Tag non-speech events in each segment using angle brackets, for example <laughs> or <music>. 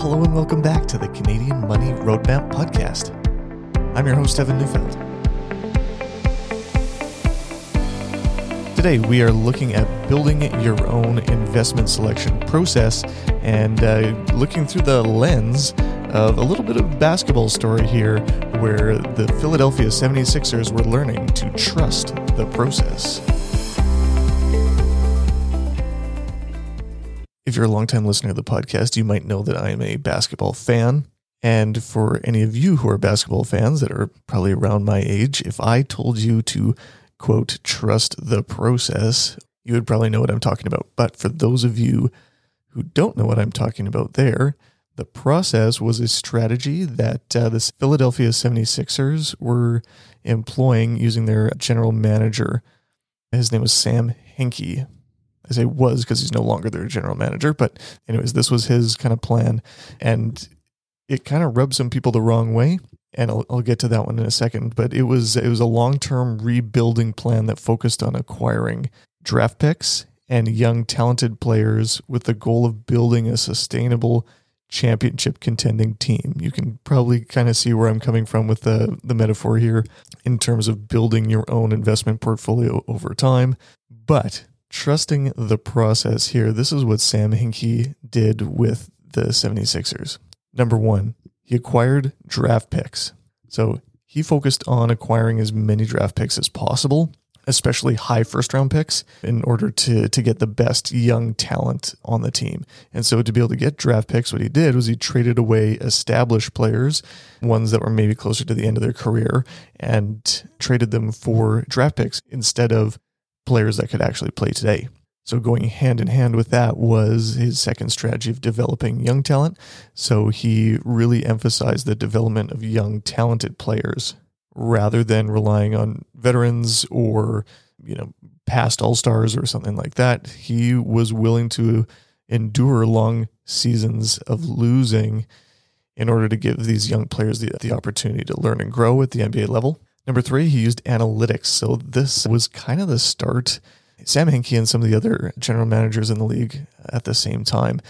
Hello and welcome back to the Canadian Money Roadmap Podcast. I'm your host, Evan Neufeld. Today, we are looking at building your own investment selection process and uh, looking through the lens of a little bit of basketball story here where the Philadelphia 76ers were learning to trust the process. If you're a longtime listener to the podcast, you might know that I am a basketball fan. And for any of you who are basketball fans that are probably around my age, if I told you to, quote, trust the process, you would probably know what I'm talking about. But for those of you who don't know what I'm talking about there, the process was a strategy that uh, the Philadelphia 76ers were employing using their general manager. His name was Sam Hinkie. I say was because he's no longer their general manager. But, anyways, this was his kind of plan. And it kind of rubbed some people the wrong way. And I'll, I'll get to that one in a second. But it was it was a long term rebuilding plan that focused on acquiring draft picks and young talented players with the goal of building a sustainable championship contending team. You can probably kind of see where I'm coming from with the the metaphor here in terms of building your own investment portfolio over time. But trusting the process here, this is what Sam Hinkie did with the 76ers. Number one, he acquired draft picks. So he focused on acquiring as many draft picks as possible, especially high first round picks, in order to, to get the best young talent on the team. And so to be able to get draft picks, what he did was he traded away established players, ones that were maybe closer to the end of their career, and traded them for draft picks instead of players that could actually play today. So, going hand in hand with that was his second strategy of developing young talent. So, he really emphasized the development of young, talented players rather than relying on veterans or, you know, past all stars or something like that. He was willing to endure long seasons of losing in order to give these young players the, the opportunity to learn and grow at the NBA level. Number three, he used analytics. So this was kind of the start. Sam Hinkie and some of the other general managers in the league at the same time,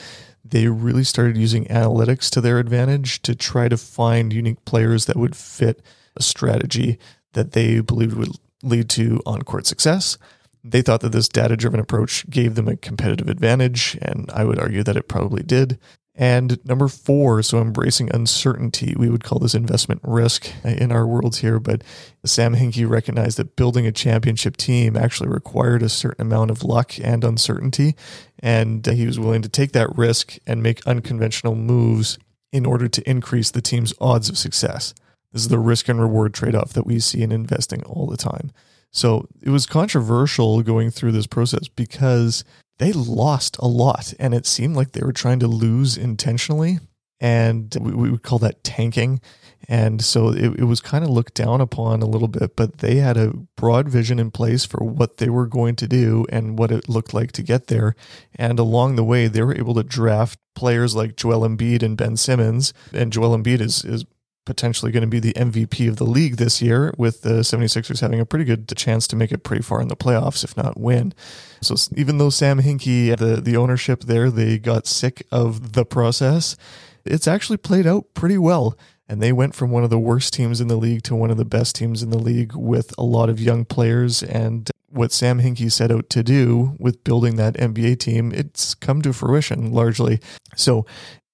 they really started using analytics to their advantage to try to find unique players that would fit a strategy that they believed would lead to on court success. They thought that this data driven approach gave them a competitive advantage, and I would argue that it probably did. And number four, so embracing uncertainty. We would call this investment risk in our worlds here, but Sam Hinkie recognized that building a championship team actually required a certain amount of luck and uncertainty. And he was willing to take that risk and make unconventional moves in order to increase the team's odds of success. This is the risk and reward trade off that we see in investing all the time. So it was controversial going through this process because they lost a lot and it seemed like they were trying to lose intentionally and we, we would call that tanking. And so it, it was kind of looked down upon a little bit but they had a broad vision in place for what they were going to do and what it looked like to get there. And along the way they were able to draft players like Joel Embiid and Ben Simmons. And Joel Embiid is is potentially going to be the MVP of the league this year, with the 76ers having a pretty good chance to make it pretty far in the playoffs, if not win. So even though Sam Hinkie, the, the ownership there, they got sick of the process, it's actually played out pretty well. And they went from one of the worst teams in the league to one of the best teams in the league with a lot of young players. And what Sam Hinkie set out to do with building that NBA team, it's come to fruition largely. So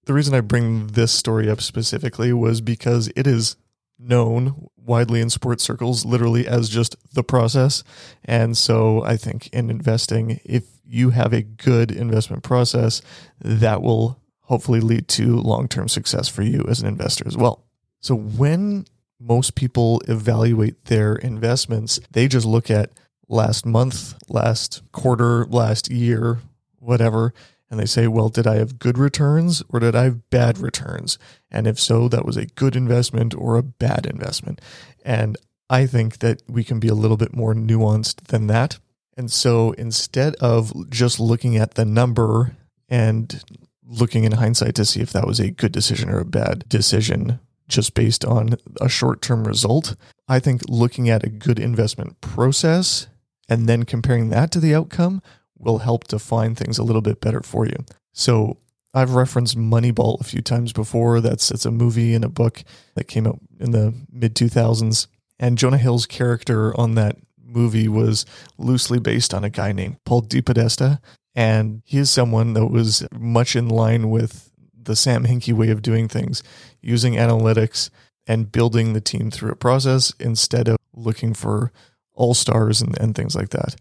the reason I bring this story up specifically was because it is known widely in sports circles literally as just the process. And so I think in investing, if you have a good investment process, that will hopefully lead to long term success for you as an investor as well. So when most people evaluate their investments, they just look at last month, last quarter, last year, whatever and they say, well, did I have good returns or did I have bad returns? And if so, that was a good investment or a bad investment. And I think that we can be a little bit more nuanced than that. And so instead of just looking at the number and looking in hindsight to see if that was a good decision or a bad decision, just based on a short term result, I think looking at a good investment process and then comparing that to the outcome will help define things a little bit better for you. So I've referenced Moneyball a few times before. That's it's a movie and a book that came out in the mid 2000s. And Jonah Hill's character on that movie was loosely based on a guy named Paul DePodesta. And he is someone that was much in line with the Sam Hinkie way of doing things, using analytics and building the team through a process instead of looking for all stars and, and things like that.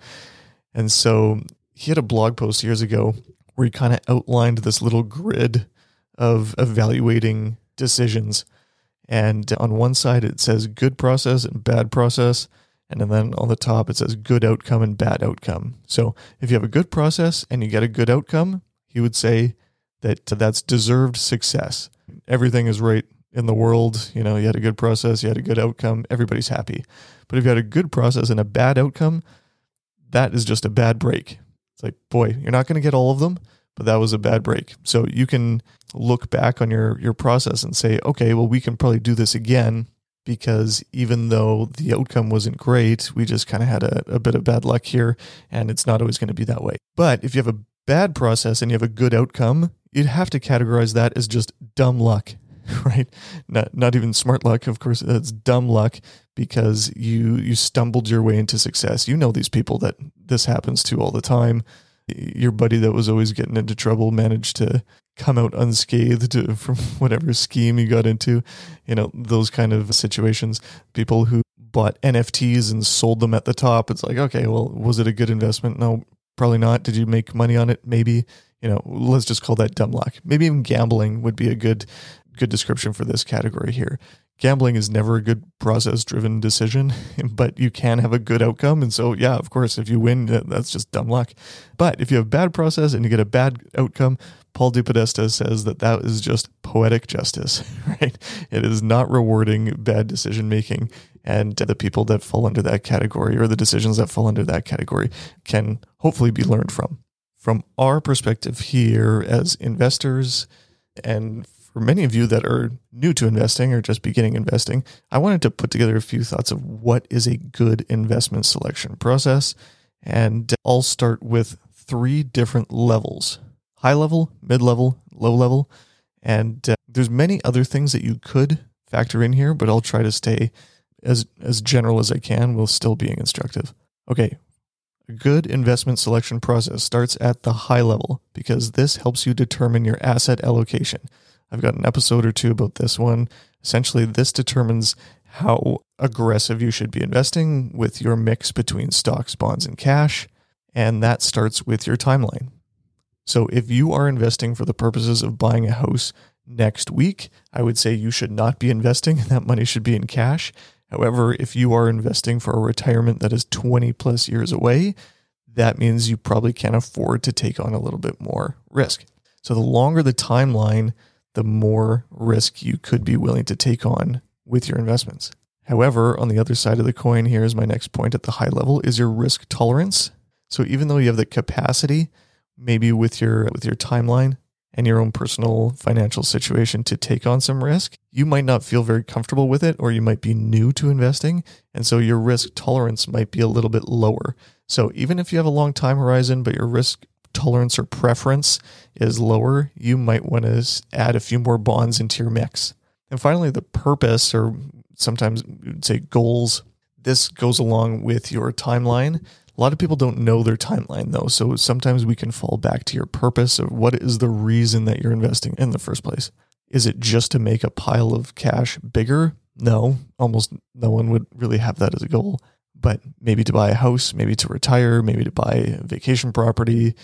And so he had a blog post years ago where he kind of outlined this little grid of evaluating decisions. And on one side, it says good process and bad process. And then on the top, it says good outcome and bad outcome. So if you have a good process and you get a good outcome, he would say that that's deserved success. Everything is right in the world. You know, you had a good process, you had a good outcome, everybody's happy. But if you had a good process and a bad outcome, that is just a bad break. It's like, boy, you're not going to get all of them, but that was a bad break. So you can look back on your your process and say, okay, well, we can probably do this again because even though the outcome wasn't great, we just kind of had a, a bit of bad luck here, and it's not always going to be that way. But if you have a bad process and you have a good outcome, you'd have to categorize that as just dumb luck, <laughs> right? Not not even smart luck, of course. It's dumb luck because you you stumbled your way into success. You know these people that this happens to all the time. Your buddy that was always getting into trouble managed to come out unscathed <laughs> from whatever scheme you got into. You know, those kind of situations. People who bought NFTs and sold them at the top. It's like, okay, well, was it a good investment? No, probably not. Did you make money on it? Maybe. You know, let's just call that dumb luck. Maybe even gambling would be a good good description for this category here gambling is never a good process driven decision, <laughs> but you can have a good outcome. And so, yeah, of course, if you win, that's just dumb luck. But if you have a bad process and you get a bad outcome, Paul DePodesta says that that is just poetic justice, <laughs> right? It is not rewarding bad decision making. And the people that fall under that category or the decisions that fall under that category can hopefully be learned from. From our perspective here as investors and for many of you that are new to investing or just beginning investing, I wanted to put together a few thoughts of what is a good investment selection process. And I'll start with three different levels high level, mid level, low level. And uh, there's many other things that you could factor in here, but I'll try to stay as, as general as I can while still being instructive. Okay, a good investment selection process starts at the high level because this helps you determine your asset allocation. I've got an episode or two about this one. Essentially, this determines how aggressive you should be investing with your mix between stocks, bonds, and cash. And that starts with your timeline. So if you are investing for the purposes of buying a house next week, I would say you should not be investing. And that money should be in cash. However, if you are investing for a retirement that is 20 plus years away, that means you probably can't afford to take on a little bit more risk. So the longer the timeline, the more risk you could be willing to take on with your investments. However, on the other side of the coin, here is my next point at the high level is your risk tolerance. So even though you have the capacity, maybe with your with your timeline and your own personal financial situation to take on some risk, you might not feel very comfortable with it or you might be new to investing, and so your risk tolerance might be a little bit lower. So even if you have a long time horizon but your risk tolerance or preference is lower, you might want to add a few more bonds into your mix. And finally, the purpose, or sometimes you'd say goals, this goes along with your timeline. A lot of people don't know their timeline though. So sometimes we can fall back to your purpose of what is the reason that you're investing in the first place. Is it just to make a pile of cash bigger? No, almost no one would really have that as a goal. But maybe to buy a house, maybe to retire, maybe to buy a vacation property,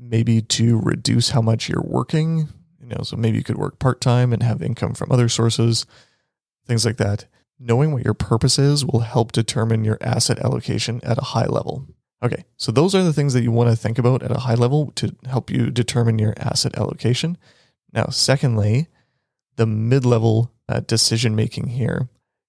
maybe to reduce how much you're working. You know, so maybe you could work part time and have income from other sources, things like that. Knowing what your purpose is will help determine your asset allocation at a high level. Okay, so those are the things that you want to think about at a high level to help you determine your asset allocation. Now, secondly, the mid level uh, decision making here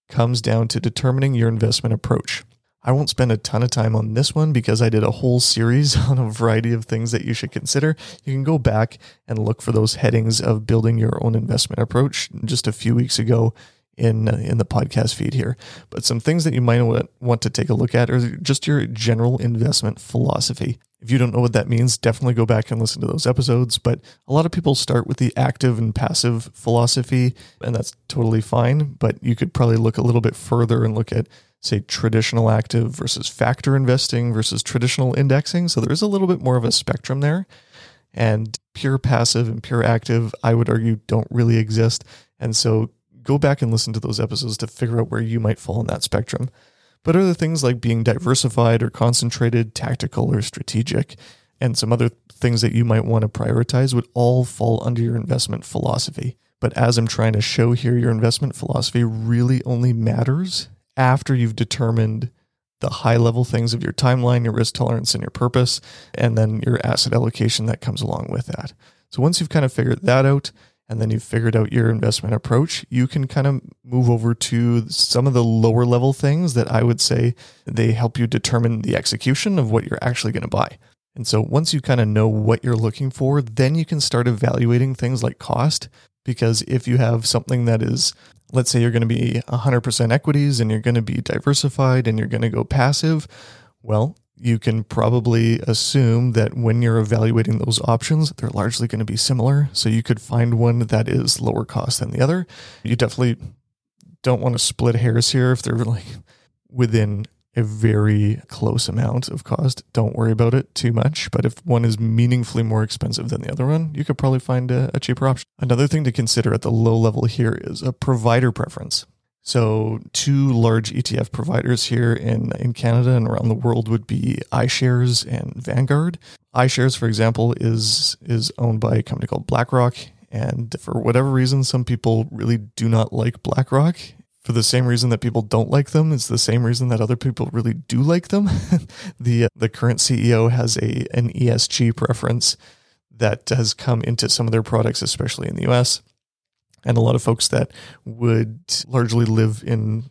comes down to determining your investment approach. I won't spend a ton of time on this one because I did a whole series <laughs> on a variety of things that you should consider. You can go back and look for those headings of building your own investment approach just a few weeks ago in uh, in the podcast feed here. But some things that you might want to take a look at are just your general investment philosophy. If you don't know what that means, definitely go back and listen to those episodes. But a lot of people start with the active and passive philosophy, and that's totally fine. But you could probably look a little bit further and look at, say, traditional active versus factor investing versus traditional indexing. So there is a little bit more of a spectrum there. And pure passive and pure active, I would argue, don't really exist. And so go back and listen to those episodes to figure out where you might fall in that spectrum. But other things like being diversified or concentrated, tactical or strategic, and some other things that you might want to prioritize would all fall under your investment philosophy. But as I'm trying to show here, your investment philosophy really only matters after you've determined the high level things of your timeline, your risk tolerance, and your purpose, and then your asset allocation that comes along with that. So once you've kind of figured that out, and then you've figured out your investment approach, you can kind of move over to some of the lower level things that I would say they help you determine the execution of what you're actually going to buy. And so once you kind of know what you're looking for, then you can start evaluating things like cost. Because if you have something that is, let's say you're going to be 100% equities and you're going to be diversified and you're going to go passive, well, you can probably assume that when you're evaluating those options, they're largely going to be similar. So you could find one that is lower cost than the other. You definitely don't want to split hairs here if they're like within a very close amount of cost. Don't worry about it too much. But if one is meaningfully more expensive than the other one, you could probably find a, a cheaper option. Another thing to consider at the low level here is a provider preference. So, two large ETF providers here in, in Canada and around the world would be iShares and Vanguard. iShares, for example, is is owned by a company called BlackRock, and for whatever reason, some people really do not like BlackRock. For the same reason that people don't like them, it's the same reason that other people really do like them. <laughs> the the current CEO has a an ESG preference that has come into some of their products, especially in the US and a lot of folks that would largely live in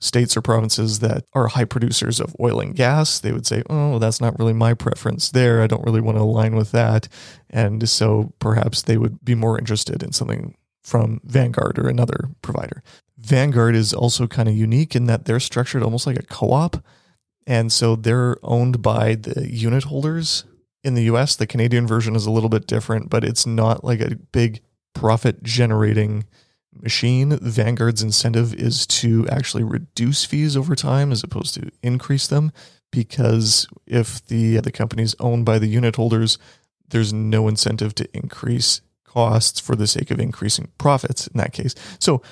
states or provinces that are high producers of oil and gas, they would say, oh, that's not really my preference there. I don't really want to align with that. And so perhaps they would be more interested in something from Vanguard or another provider. Vanguard is also kind of unique in that they're structured almost like a co op. And so they're owned by the unit holders in the US. The Canadian version is a little bit different, but it's not like a big profit generating machine. Vanguard's incentive is to actually reduce fees over time as opposed to increase them because if the the company is owned by the unit holders, there's no incentive to increase costs for the sake of increasing profits in that case. So,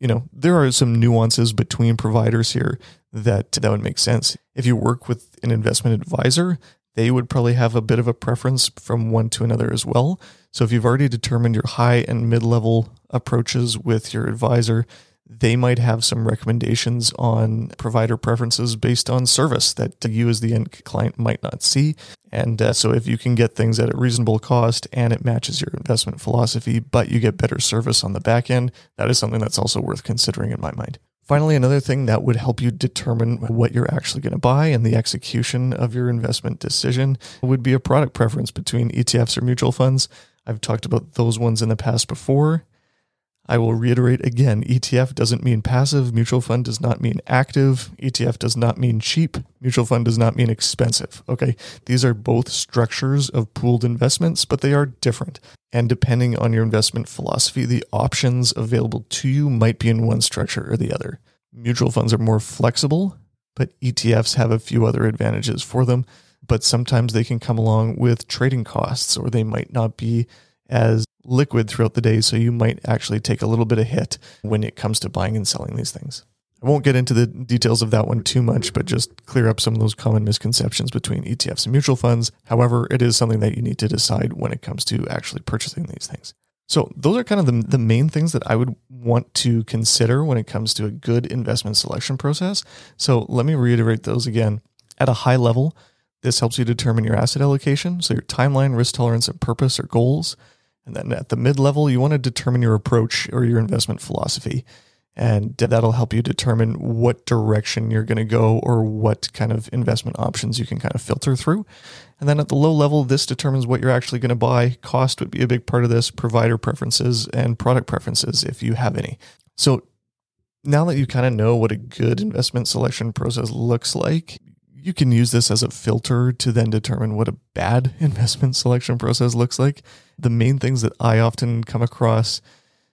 you know, there are some nuances between providers here that that would make sense. If you work with an investment advisor, they would probably have a bit of a preference from one to another as well. So if you've already determined your high and mid level approaches with your advisor, they might have some recommendations on provider preferences based on service that you as the end client might not see. And uh, so if you can get things at a reasonable cost and it matches your investment philosophy, but you get better service on the back end, that is something that's also worth considering in my mind. Finally, another thing that would help you determine what you're actually going to buy and the execution of your investment decision would be a product preference between ETFs or mutual funds. I've talked about those ones in the past before. I will reiterate again ETF doesn't mean passive, mutual fund does not mean active, ETF does not mean cheap, mutual fund does not mean expensive. Okay, these are both structures of pooled investments, but they are different. And depending on your investment philosophy, the options available to you might be in one structure or the other. Mutual funds are more flexible, but ETFs have a few other advantages for them. But sometimes they can come along with trading costs, or they might not be as liquid throughout the day. So you might actually take a little bit of hit when it comes to buying and selling these things. I won't get into the details of that one too much, but just clear up some of those common misconceptions between ETFs and mutual funds. However, it is something that you need to decide when it comes to actually purchasing these things. So, those are kind of the, the main things that I would want to consider when it comes to a good investment selection process. So, let me reiterate those again. At a high level, this helps you determine your asset allocation, so your timeline, risk tolerance, and purpose or goals. And then at the mid level, you want to determine your approach or your investment philosophy. And that'll help you determine what direction you're going to go or what kind of investment options you can kind of filter through. And then at the low level, this determines what you're actually going to buy. Cost would be a big part of this, provider preferences and product preferences if you have any. So now that you kind of know what a good investment selection process looks like, you can use this as a filter to then determine what a bad <laughs> investment selection process looks like. The main things that I often come across,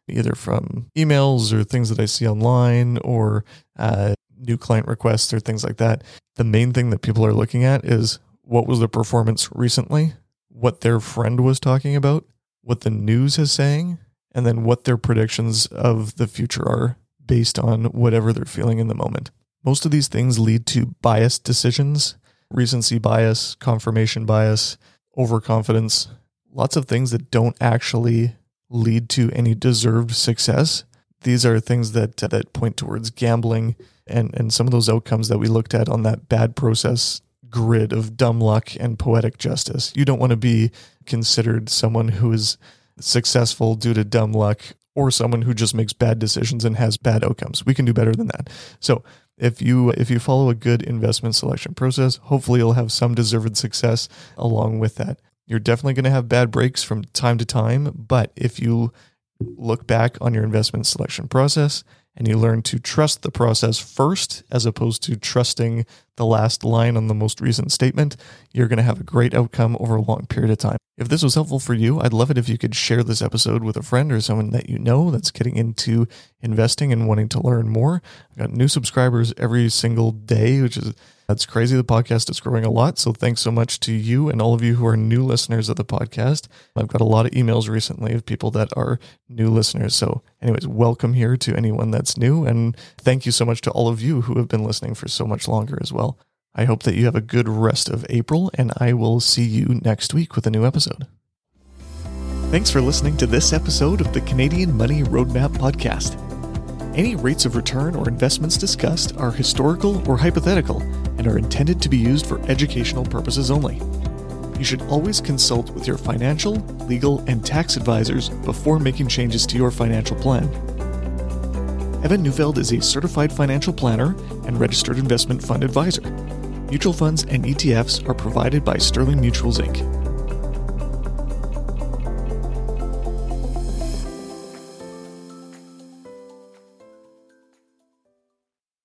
either from emails or things that I see online or uh, new client requests or things like that, the main thing that people are looking at is what was the performance recently, what their friend was talking about, what the news is saying, and then what their predictions of the future are based on whatever they're feeling in the moment. Most of these things lead to biased decisions, recency bias, confirmation bias, overconfidence, lots of things that don't actually lead to any deserved success. These are things that that point towards gambling and and some of those outcomes that we looked at on that bad process grid of dumb luck and poetic justice. You don't want to be considered someone who is successful due to dumb luck or someone who just makes bad decisions and has bad outcomes. We can do better than that. So, if you if you follow a good investment selection process, hopefully you'll have some deserved success along with that. You're definitely going to have bad breaks from time to time, but if you look back on your investment selection process and you learn to trust the process first as opposed to trusting the last line on the most recent statement, you're going to have a great outcome over a long period of time. If this was helpful for you, I'd love it if you could share this episode with a friend or someone that you know that's getting into investing and wanting to learn more. I've got new subscribers every single day, which is that's crazy. The podcast is growing a lot. So thanks so much to you and all of you who are new listeners of the podcast. I've got a lot of emails recently of people that are new listeners. So, anyways, welcome here to anyone that's new. And thank you so much to all of you who have been listening for so much longer as well. I hope that you have a good rest of April, and I will see you next week with a new episode. Thanks for listening to this episode of the Canadian Money Roadmap Podcast. Any rates of return or investments discussed are historical or hypothetical and are intended to be used for educational purposes only. You should always consult with your financial, legal, and tax advisors before making changes to your financial plan. Evan Neufeld is a certified financial planner and registered investment fund advisor. Mutual funds and ETFs are provided by Sterling Mutuals Inc.